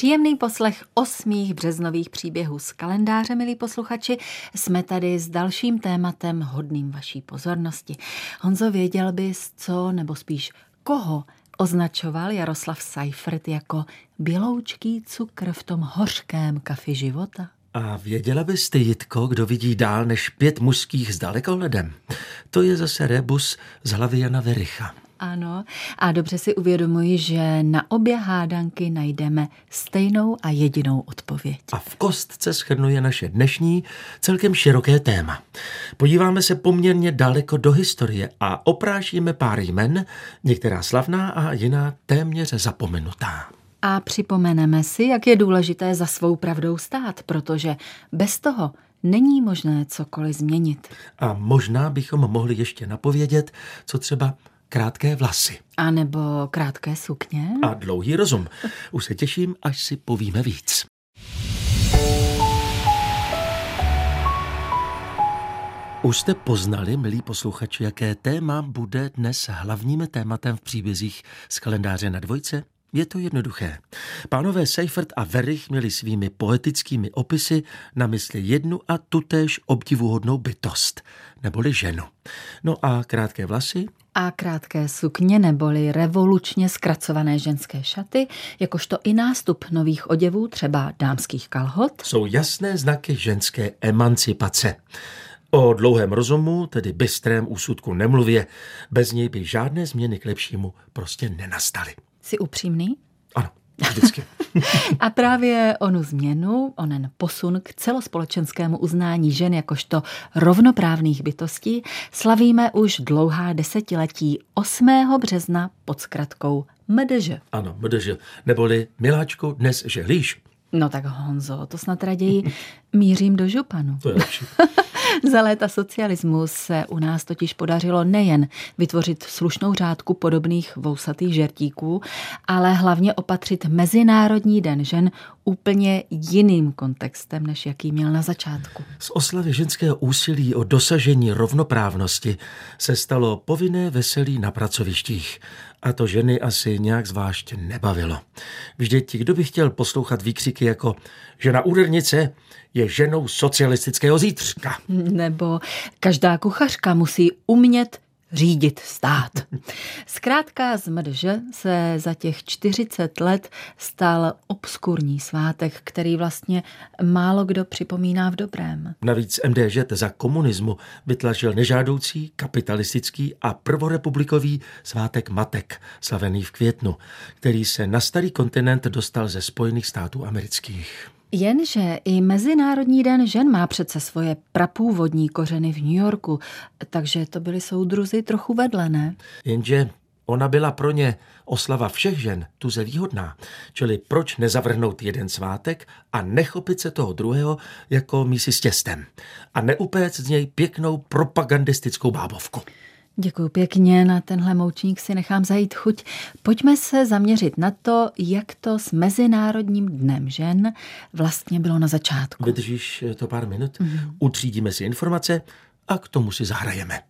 Příjemný poslech osmých březnových příběhů z kalendáře, milí posluchači. Jsme tady s dalším tématem hodným vaší pozornosti. Honzo, věděl bys, co, nebo spíš koho označoval Jaroslav Seifert jako běloučký cukr v tom hořkém kafi života? A věděla byste, Jitko, kdo vidí dál než pět mužských s dalekohledem? To je zase rebus z hlavy Jana Vericha. Ano, a dobře si uvědomuji, že na obě hádanky najdeme stejnou a jedinou odpověď. A v kostce schrnuje naše dnešní celkem široké téma. Podíváme se poměrně daleko do historie a oprášíme pár jmen, některá slavná a jiná téměř zapomenutá. A připomeneme si, jak je důležité za svou pravdou stát, protože bez toho není možné cokoliv změnit. A možná bychom mohli ještě napovědět, co třeba krátké vlasy. A nebo krátké sukně. A dlouhý rozum. Už se těším, až si povíme víc. Už jste poznali, milí posluchači, jaké téma bude dnes hlavním tématem v příbězích z kalendáře na dvojce? Je to jednoduché. Pánové Seifert a Verich měli svými poetickými opisy na mysli jednu a tutéž obdivuhodnou bytost, neboli ženu. No a krátké vlasy? A krátké sukně neboli revolučně zkracované ženské šaty, jakožto i nástup nových oděvů, třeba dámských kalhot. Jsou jasné znaky ženské emancipace. O dlouhém rozumu, tedy bystrém úsudku nemluvě, bez něj by žádné změny k lepšímu prostě nenastaly. Jsi upřímný? Ano, vždycky. A právě onu změnu, onen posun k celospolečenskému uznání žen jakožto rovnoprávných bytostí slavíme už dlouhá desetiletí 8. března pod zkratkou MDŽ. Ano, MDŽ, neboli Miláčku, dnes žehlíš. No tak Honzo, to snad raději mířím do županu. To je lepší. Za léta socialismu se u nás totiž podařilo nejen vytvořit slušnou řádku podobných vousatých žertíků, ale hlavně opatřit Mezinárodní den žen úplně jiným kontextem, než jaký měl na začátku. Z oslavy ženského úsilí o dosažení rovnoprávnosti se stalo povinné veselí na pracovištích. A to ženy asi nějak zvlášť nebavilo. Vždyť kdo by chtěl poslouchat výkřiky jako žena údernice je ženou socialistického zítřka. Nebo každá kuchařka musí umět řídit stát. Zkrátka z MDŽ se za těch 40 let stal obskurní svátek, který vlastně málo kdo připomíná v dobrém. Navíc MDŽ za komunismu vytlačil nežádoucí, kapitalistický a prvorepublikový svátek matek, slavený v květnu, který se na starý kontinent dostal ze Spojených států amerických. Jenže i Mezinárodní den žen má přece svoje prapůvodní kořeny v New Yorku, takže to byly soudruzy trochu vedle, ne? Jenže ona byla pro ně oslava všech žen tuze výhodná. Čili proč nezavrhnout jeden svátek a nechopit se toho druhého jako mísi s těstem a neupéct z něj pěknou propagandistickou bábovku. Děkuji pěkně, na tenhle moučník si nechám zajít chuť. Pojďme se zaměřit na to, jak to s Mezinárodním dnem žen vlastně bylo na začátku. Vydržíš to pár minut? Mm-hmm. Utřídíme si informace a k tomu si zahrajeme.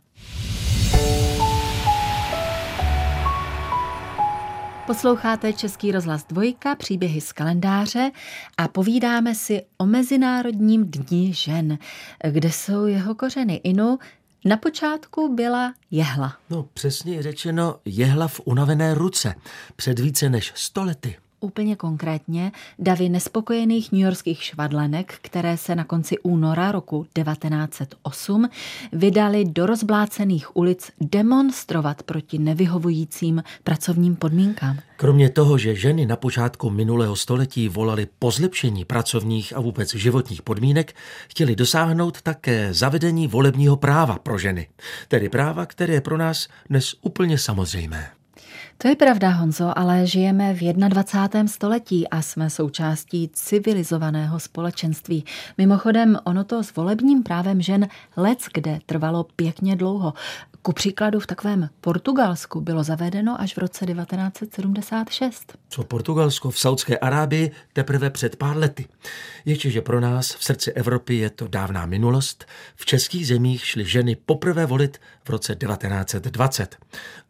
Posloucháte Český rozhlas Dvojka, příběhy z kalendáře a povídáme si o Mezinárodním dní žen. Kde jsou jeho kořeny? Inu, na počátku byla jehla. No přesně řečeno jehla v unavené ruce před více než stolety. Úplně konkrétně davy nespokojených newyorských švadlenek, které se na konci února roku 1908 vydali do rozblácených ulic demonstrovat proti nevyhovujícím pracovním podmínkám. Kromě toho, že ženy na počátku minulého století volali po zlepšení pracovních a vůbec životních podmínek, chtěli dosáhnout také zavedení volebního práva pro ženy. Tedy práva, které je pro nás dnes úplně samozřejmé. To je pravda, Honzo, ale žijeme v 21. století a jsme součástí civilizovaného společenství. Mimochodem, ono to s volebním právem žen lec kde trvalo pěkně dlouho. Ku příkladu v takovém Portugalsku bylo zavedeno až v roce 1976. Co Portugalsko v Saudské Arábii teprve před pár lety. Ještě, pro nás v srdci Evropy je to dávná minulost. V českých zemích šly ženy poprvé volit v roce 1920.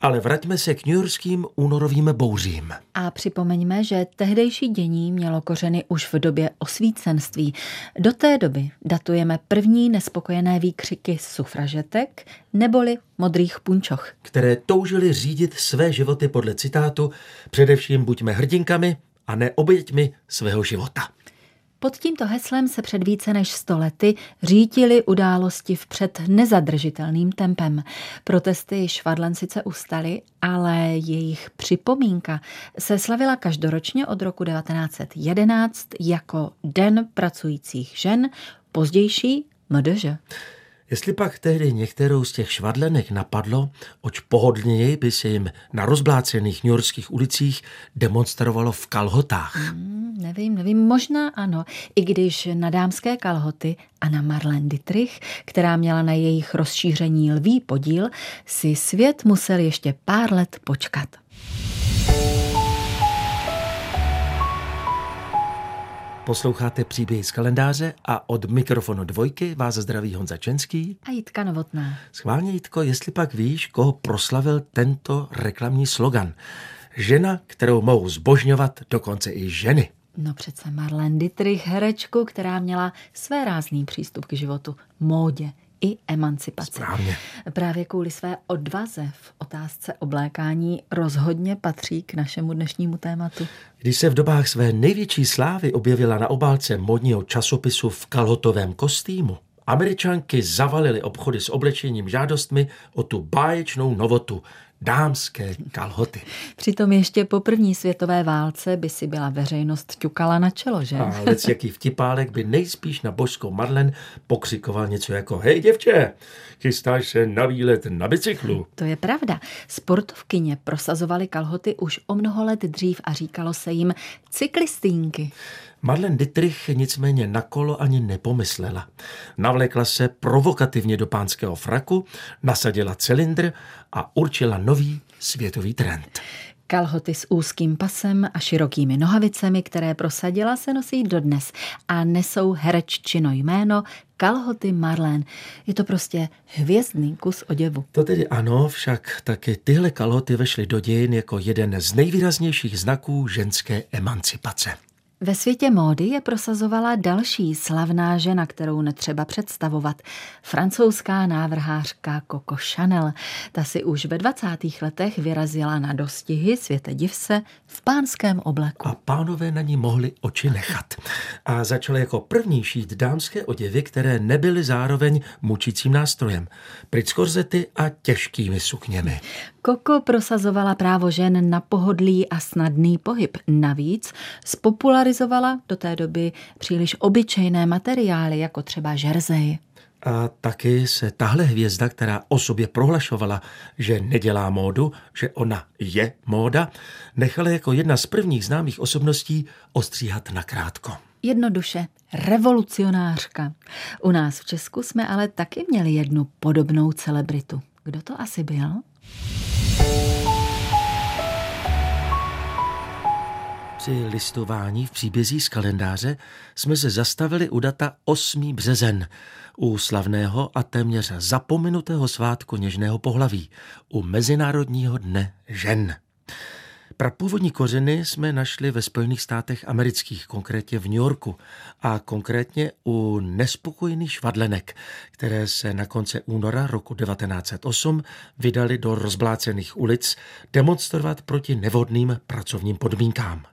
Ale vraťme se k newyorským únorovým bouřím. A připomeňme, že tehdejší dění mělo kořeny už v době osvícenství. Do té doby datujeme první nespokojené výkřiky sufražetek neboli modrých punčoch. Které toužili řídit své životy podle citátu především buďme hrdinkami a ne oběťmi svého života. Pod tímto heslem se před více než sto lety řítily události vpřed nezadržitelným tempem. Protesty švadlen sice ustaly, ale jejich připomínka se slavila každoročně od roku 1911 jako Den pracujících žen, pozdější MDŽ. Jestli pak tehdy některou z těch švadlenek napadlo, oč pohodlněji by se jim na rozblácených newyorských ulicích demonstrovalo v kalhotách. Hmm, nevím, nevím, možná ano. I když na dámské kalhoty a na Marlene Dietrich, která měla na jejich rozšíření lví podíl, si svět musel ještě pár let počkat. Posloucháte příběhy z kalendáře a od mikrofonu dvojky vás zdraví Honza Čenský a Jitka Novotná. Schválně, Jitko, jestli pak víš, koho proslavil tento reklamní slogan. Žena, kterou mohou zbožňovat dokonce i ženy. No přece Marlene Dietrich, herečku, která měla své rázný přístup k životu, módě, i emancipaci. Správně. Právě kvůli své odvaze v otázce oblékání rozhodně patří k našemu dnešnímu tématu. Když se v dobách své největší slávy objevila na obálce modního časopisu v kalhotovém kostýmu, Američanky zavalily obchody s oblečením žádostmi o tu báječnou novotu, dámské kalhoty. Přitom ještě po první světové válce by si byla veřejnost ťukala na čelo, že? A lec jaký vtipálek by nejspíš na božskou Marlen pokřikoval něco jako Hej děvče, chystáš se na výlet na bicyklu. To je pravda. Sportovkyně prosazovaly kalhoty už o mnoho let dřív a říkalo se jim cyklistýnky. Marlen Dietrich nicméně na kolo ani nepomyslela. Navlékla se provokativně do pánského fraku, nasadila cylindr a určila nový světový trend. Kalhoty s úzkým pasem a širokými nohavicemi, které prosadila, se nosí dodnes a nesou hereččino jméno kalhoty Marlén. Je to prostě hvězdný kus oděvu. To tedy ano, však taky tyhle kalhoty vešly do dějin jako jeden z nejvýraznějších znaků ženské emancipace. Ve světě módy je prosazovala další slavná žena, kterou netřeba představovat. Francouzská návrhářka Coco Chanel. Ta si už ve 20. letech vyrazila na dostihy světe divse v pánském obleku. A pánové na ní mohli oči nechat. A začala jako první šít dámské oděvy, které nebyly zároveň mučícím nástrojem. Pryč a těžkými sukněmi. Koko prosazovala právo žen na pohodlý a snadný pohyb. Navíc spopularizovala do té doby příliš obyčejné materiály, jako třeba žerzej. A taky se tahle hvězda, která o sobě prohlašovala, že nedělá módu, že ona je móda, nechala jako jedna z prvních známých osobností ostříhat na krátko. Jednoduše, revolucionářka. U nás v Česku jsme ale taky měli jednu podobnou celebritu. Kdo to asi byl? Při listování v příbězí z kalendáře jsme se zastavili u data 8. březen, u slavného a téměř zapomenutého svátku něžného pohlaví, u Mezinárodního dne žen. Prapůvodní kořeny jsme našli ve Spojených státech amerických, konkrétně v New Yorku a konkrétně u nespokojených švadlenek, které se na konce února roku 1908 vydali do rozblácených ulic demonstrovat proti nevhodným pracovním podmínkám.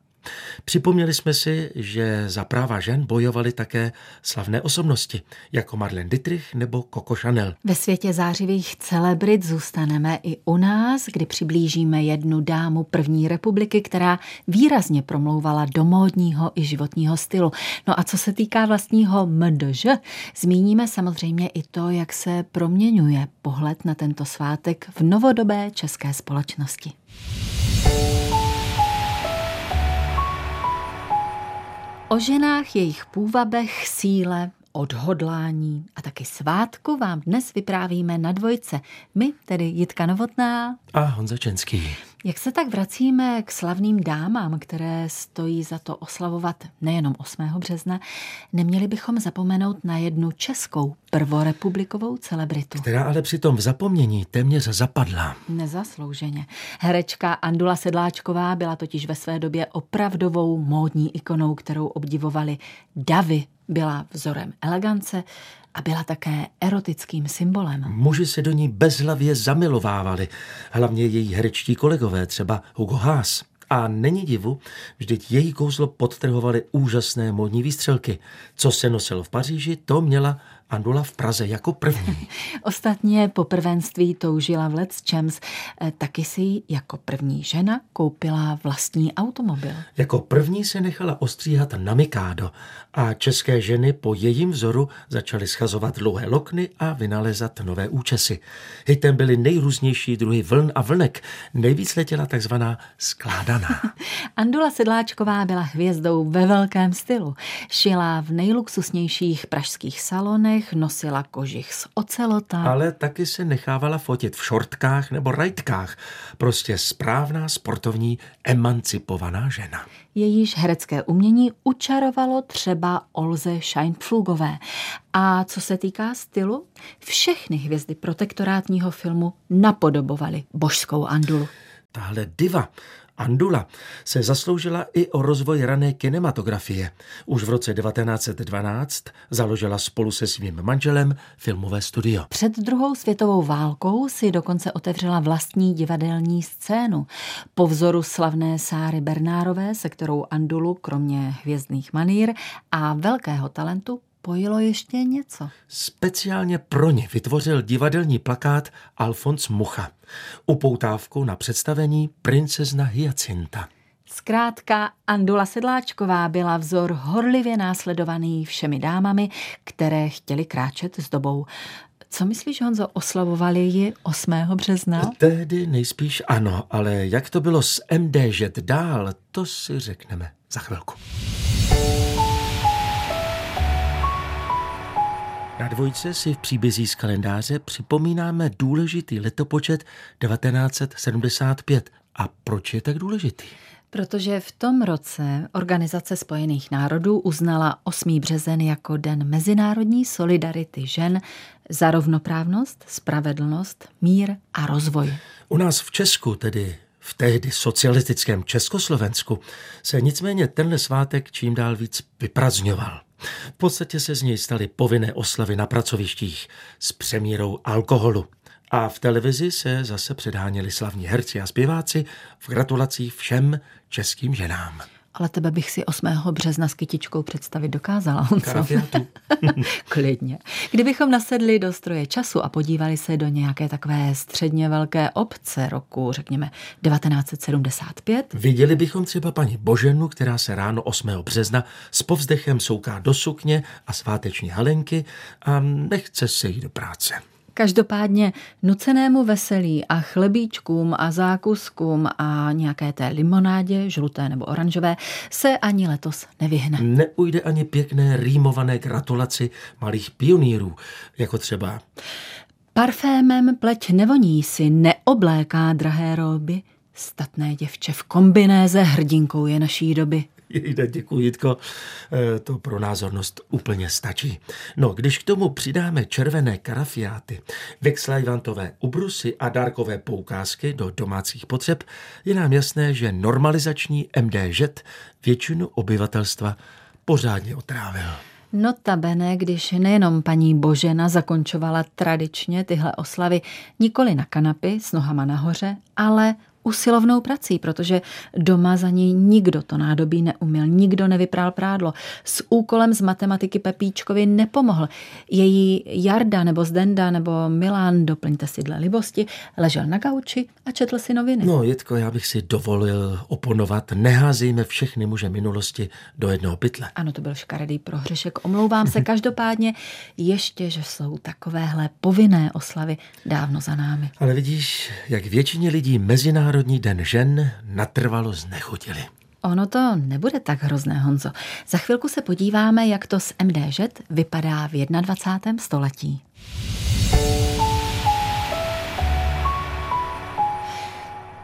Připomněli jsme si, že za práva žen bojovali také slavné osobnosti, jako Marlene Dietrich nebo Coco Chanel. Ve světě zářivých celebrit zůstaneme i u nás, kdy přiblížíme jednu dámu první republiky, která výrazně promlouvala do módního i životního stylu. No a co se týká vlastního MDŽ, zmíníme samozřejmě i to, jak se proměňuje pohled na tento svátek v novodobé české společnosti. O ženách, jejich půvabech, síle, odhodlání a taky svátku vám dnes vyprávíme na dvojce. My, tedy Jitka Novotná a Honza Čenský. Jak se tak vracíme k slavným dámám, které stojí za to oslavovat nejenom 8. března, neměli bychom zapomenout na jednu českou prvorepublikovou celebritu. Která ale přitom v zapomnění téměř zapadla. Nezaslouženě. Herečka Andula Sedláčková byla totiž ve své době opravdovou módní ikonou, kterou obdivovali davy byla vzorem elegance a byla také erotickým symbolem. Muži se do ní bezhlavě zamilovávali, hlavně její herečtí kolegové, třeba Hugo Haas. A není divu, vždyť její kouzlo podtrhovaly úžasné modní výstřelky. Co se nosilo v Paříži, to měla Andula v Praze jako první. Ostatně po prvenství toužila v Let's Champs, eh, taky si jako první žena koupila vlastní automobil. Jako první se nechala ostříhat na Mikado a české ženy po jejím vzoru začaly schazovat dlouhé lokny a vynalezat nové účesy. Hitem byly nejrůznější druhy vln a vlnek. Nejvíc letěla takzvaná skládaná. Andula Sedláčková byla hvězdou ve velkém stylu. Šila v nejluxusnějších pražských salonech, dnech nosila kožich z ocelota. Ale taky se nechávala fotit v šortkách nebo rajtkách. Prostě správná sportovní emancipovaná žena. Jejíž herecké umění učarovalo třeba Olze Scheinpflugové. A co se týká stylu, všechny hvězdy protektorátního filmu napodobovaly božskou Andulu. Tahle diva Andula se zasloužila i o rozvoj rané kinematografie. Už v roce 1912 založila spolu se svým manželem filmové studio. Před druhou světovou válkou si dokonce otevřela vlastní divadelní scénu. Po vzoru slavné Sáry Bernárové, se kterou Andulu kromě hvězdných manír a velkého talentu spojilo ještě něco. Speciálně pro ně vytvořil divadelní plakát Alfons Mucha. Upoutávku na představení Princezna Hyacinta. Zkrátka, Andula Sedláčková byla vzor horlivě následovaný všemi dámami, které chtěly kráčet s dobou. Co myslíš, Honzo, oslavovali ji 8. března? Tehdy nejspíš ano, ale jak to bylo s MDŽ dál, to si řekneme za chvilku. Na dvojce si v příbězí z kalendáře připomínáme důležitý letopočet 1975. A proč je tak důležitý? Protože v tom roce Organizace spojených národů uznala 8. březen jako Den mezinárodní solidarity žen za rovnoprávnost, spravedlnost, mír a rozvoj. U nás v Česku, tedy v tehdy socialistickém Československu, se nicméně tenhle svátek čím dál víc vyprazňoval. V podstatě se z něj staly povinné oslavy na pracovištích s přemírou alkoholu. A v televizi se zase předháněli slavní herci a zpěváci v gratulacích všem českým ženám. Ale tebe bych si 8. března s kytičkou představit dokázala. Klidně. Kdybychom nasedli do stroje času a podívali se do nějaké takové středně velké obce roku, řekněme 1975. Viděli bychom třeba paní Boženu, která se ráno 8. března s povzdechem souká do sukně a sváteční halenky a nechce se jít do práce. Každopádně nucenému veselí a chlebíčkům a zákuskům a nějaké té limonádě, žluté nebo oranžové, se ani letos nevyhne. Neujde ani pěkné rýmované gratulaci malých pionýrů, jako třeba Parfémem pleť nevoní si, neobléká drahé roby, statné děvče v kombinéze hrdinkou je naší doby. Jde, děkuji, Jitko. Eh, to pro názornost úplně stačí. No, když k tomu přidáme červené karafiáty, vexlajvantové ubrusy a dárkové poukázky do domácích potřeb, je nám jasné, že normalizační MDŽ většinu obyvatelstva pořádně otrávil. Notabene, když nejenom paní Božena zakončovala tradičně tyhle oslavy nikoli na kanapy s nohama nahoře, ale usilovnou prací, protože doma za ní nikdo to nádobí neuměl, nikdo nevyprál prádlo. S úkolem z matematiky Pepíčkovi nepomohl. Její Jarda nebo Zdenda nebo Milan, doplňte si dle libosti, ležel na gauči a četl si noviny. No, Jitko, já bych si dovolil oponovat. Neházejme všechny muže minulosti do jednoho pytle. Ano, to byl škaredý prohřešek. Omlouvám se každopádně ještě, že jsou takovéhle povinné oslavy dávno za námi. Ale vidíš, jak většině lidí mezinárodní Mezinárodní den žen natrvalo znechutili. Ono to nebude tak hrozné, Honzo. Za chvilku se podíváme, jak to s MDŽ vypadá v 21. století.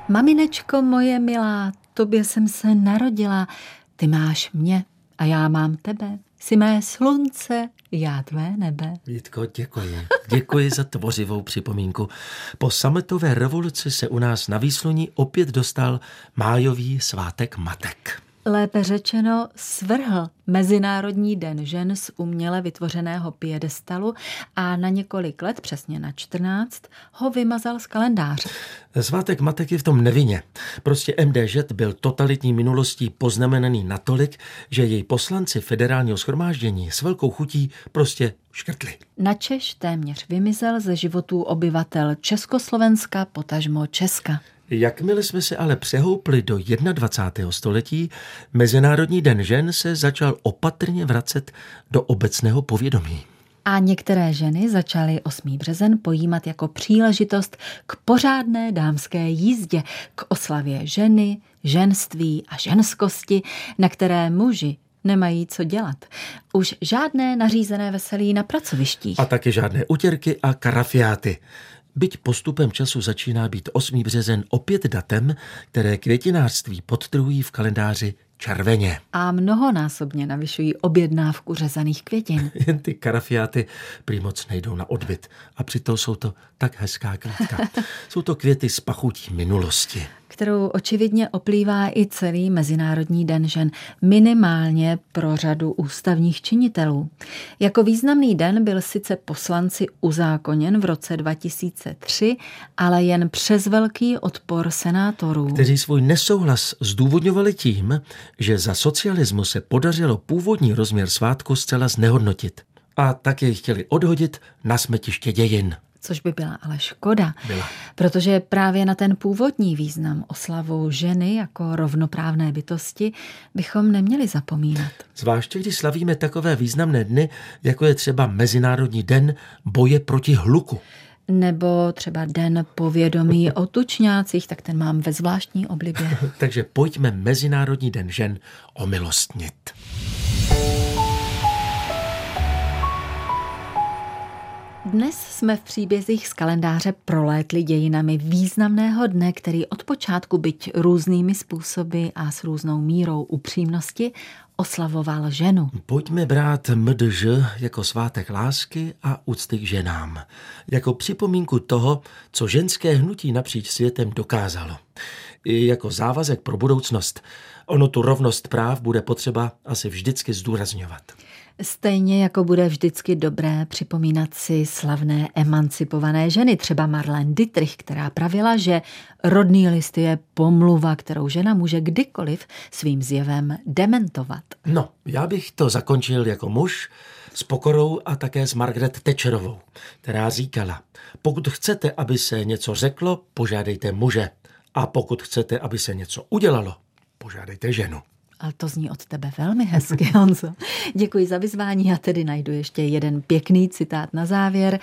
Maminečko moje milá, tobě jsem se narodila, ty máš mě a já mám tebe. Jsi mé slunce, já tvé nebe. Vítko, děkuji. Děkuji za tvořivou připomínku. Po sametové revoluci se u nás na výsluní opět dostal májový svátek matek. Lépe řečeno svrhl Mezinárodní den žen z uměle vytvořeného piedestalu a na několik let, přesně na 14, ho vymazal z kalendáře. Svátek matek je v tom nevině. Prostě MDŽ byl totalitní minulostí poznamenaný natolik, že její poslanci federálního schromáždění s velkou chutí prostě škrtli. Načeš téměř vymizel ze životů obyvatel Československa, potažmo Česka. Jakmile jsme se ale přehoupli do 21. století, Mezinárodní den žen se začal opatrně vracet do obecného povědomí. A některé ženy začaly 8. březen pojímat jako příležitost k pořádné dámské jízdě, k oslavě ženy, ženství a ženskosti, na které muži nemají co dělat. Už žádné nařízené veselí na pracovištích. A taky žádné utěrky a karafiáty. Byť postupem času začíná být 8. březen opět datem, které květinářství podtrhují v kalendáři červeně. A mnohonásobně navyšují objednávku řezaných květin. Jen ty karafiáty prý moc nejdou na odbyt. A přitom jsou to tak hezká květka. jsou to květy z pachutí minulosti kterou očividně oplývá i celý Mezinárodní den žen, minimálně pro řadu ústavních činitelů. Jako významný den byl sice poslanci uzákoněn v roce 2003, ale jen přes velký odpor senátorů. Kteří svůj nesouhlas zdůvodňovali tím, že za socialismu se podařilo původní rozměr svátku zcela znehodnotit. A tak jej chtěli odhodit na smetiště dějin což by byla ale škoda, byla. protože právě na ten původní význam oslavu ženy jako rovnoprávné bytosti bychom neměli zapomínat. Zvláště když slavíme takové významné dny, jako je třeba Mezinárodní den boje proti hluku. Nebo třeba den povědomí o tučňácích, tak ten mám ve zvláštní oblibě. Takže pojďme Mezinárodní den žen omilostnit. Dnes jsme v příbězích z kalendáře prolétli dějinami významného dne, který od počátku byť různými způsoby a s různou mírou upřímnosti oslavoval ženu. Pojďme brát MDŽ jako svátek lásky a úcty k ženám. Jako připomínku toho, co ženské hnutí napříč světem dokázalo. I jako závazek pro budoucnost. Ono tu rovnost práv bude potřeba asi vždycky zdůrazňovat. Stejně jako bude vždycky dobré připomínat si slavné emancipované ženy, třeba Marlene Dietrich, která pravila, že rodný list je pomluva, kterou žena může kdykoliv svým zjevem dementovat. No, já bych to zakončil jako muž s pokorou a také s Margaret Thatcherovou, která říkala, pokud chcete, aby se něco řeklo, požádejte muže. A pokud chcete, aby se něco udělalo, požádejte ženu. A to zní od tebe velmi hezky, Honzo. Děkuji za vyzvání a tedy najdu ještě jeden pěkný citát na závěr.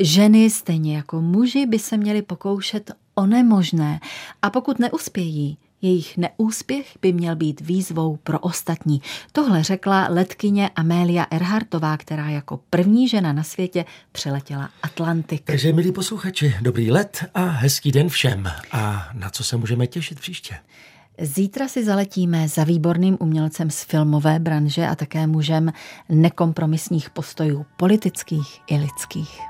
Ženy stejně jako muži by se měly pokoušet o nemožné a pokud neuspějí, jejich neúspěch by měl být výzvou pro ostatní. Tohle řekla letkyně Amélia Erhartová, která jako první žena na světě přeletěla Atlantik. Takže, milí posluchači, dobrý let a hezký den všem. A na co se můžeme těšit příště? Zítra si zaletíme za výborným umělcem z filmové branže a také mužem nekompromisních postojů politických i lidských.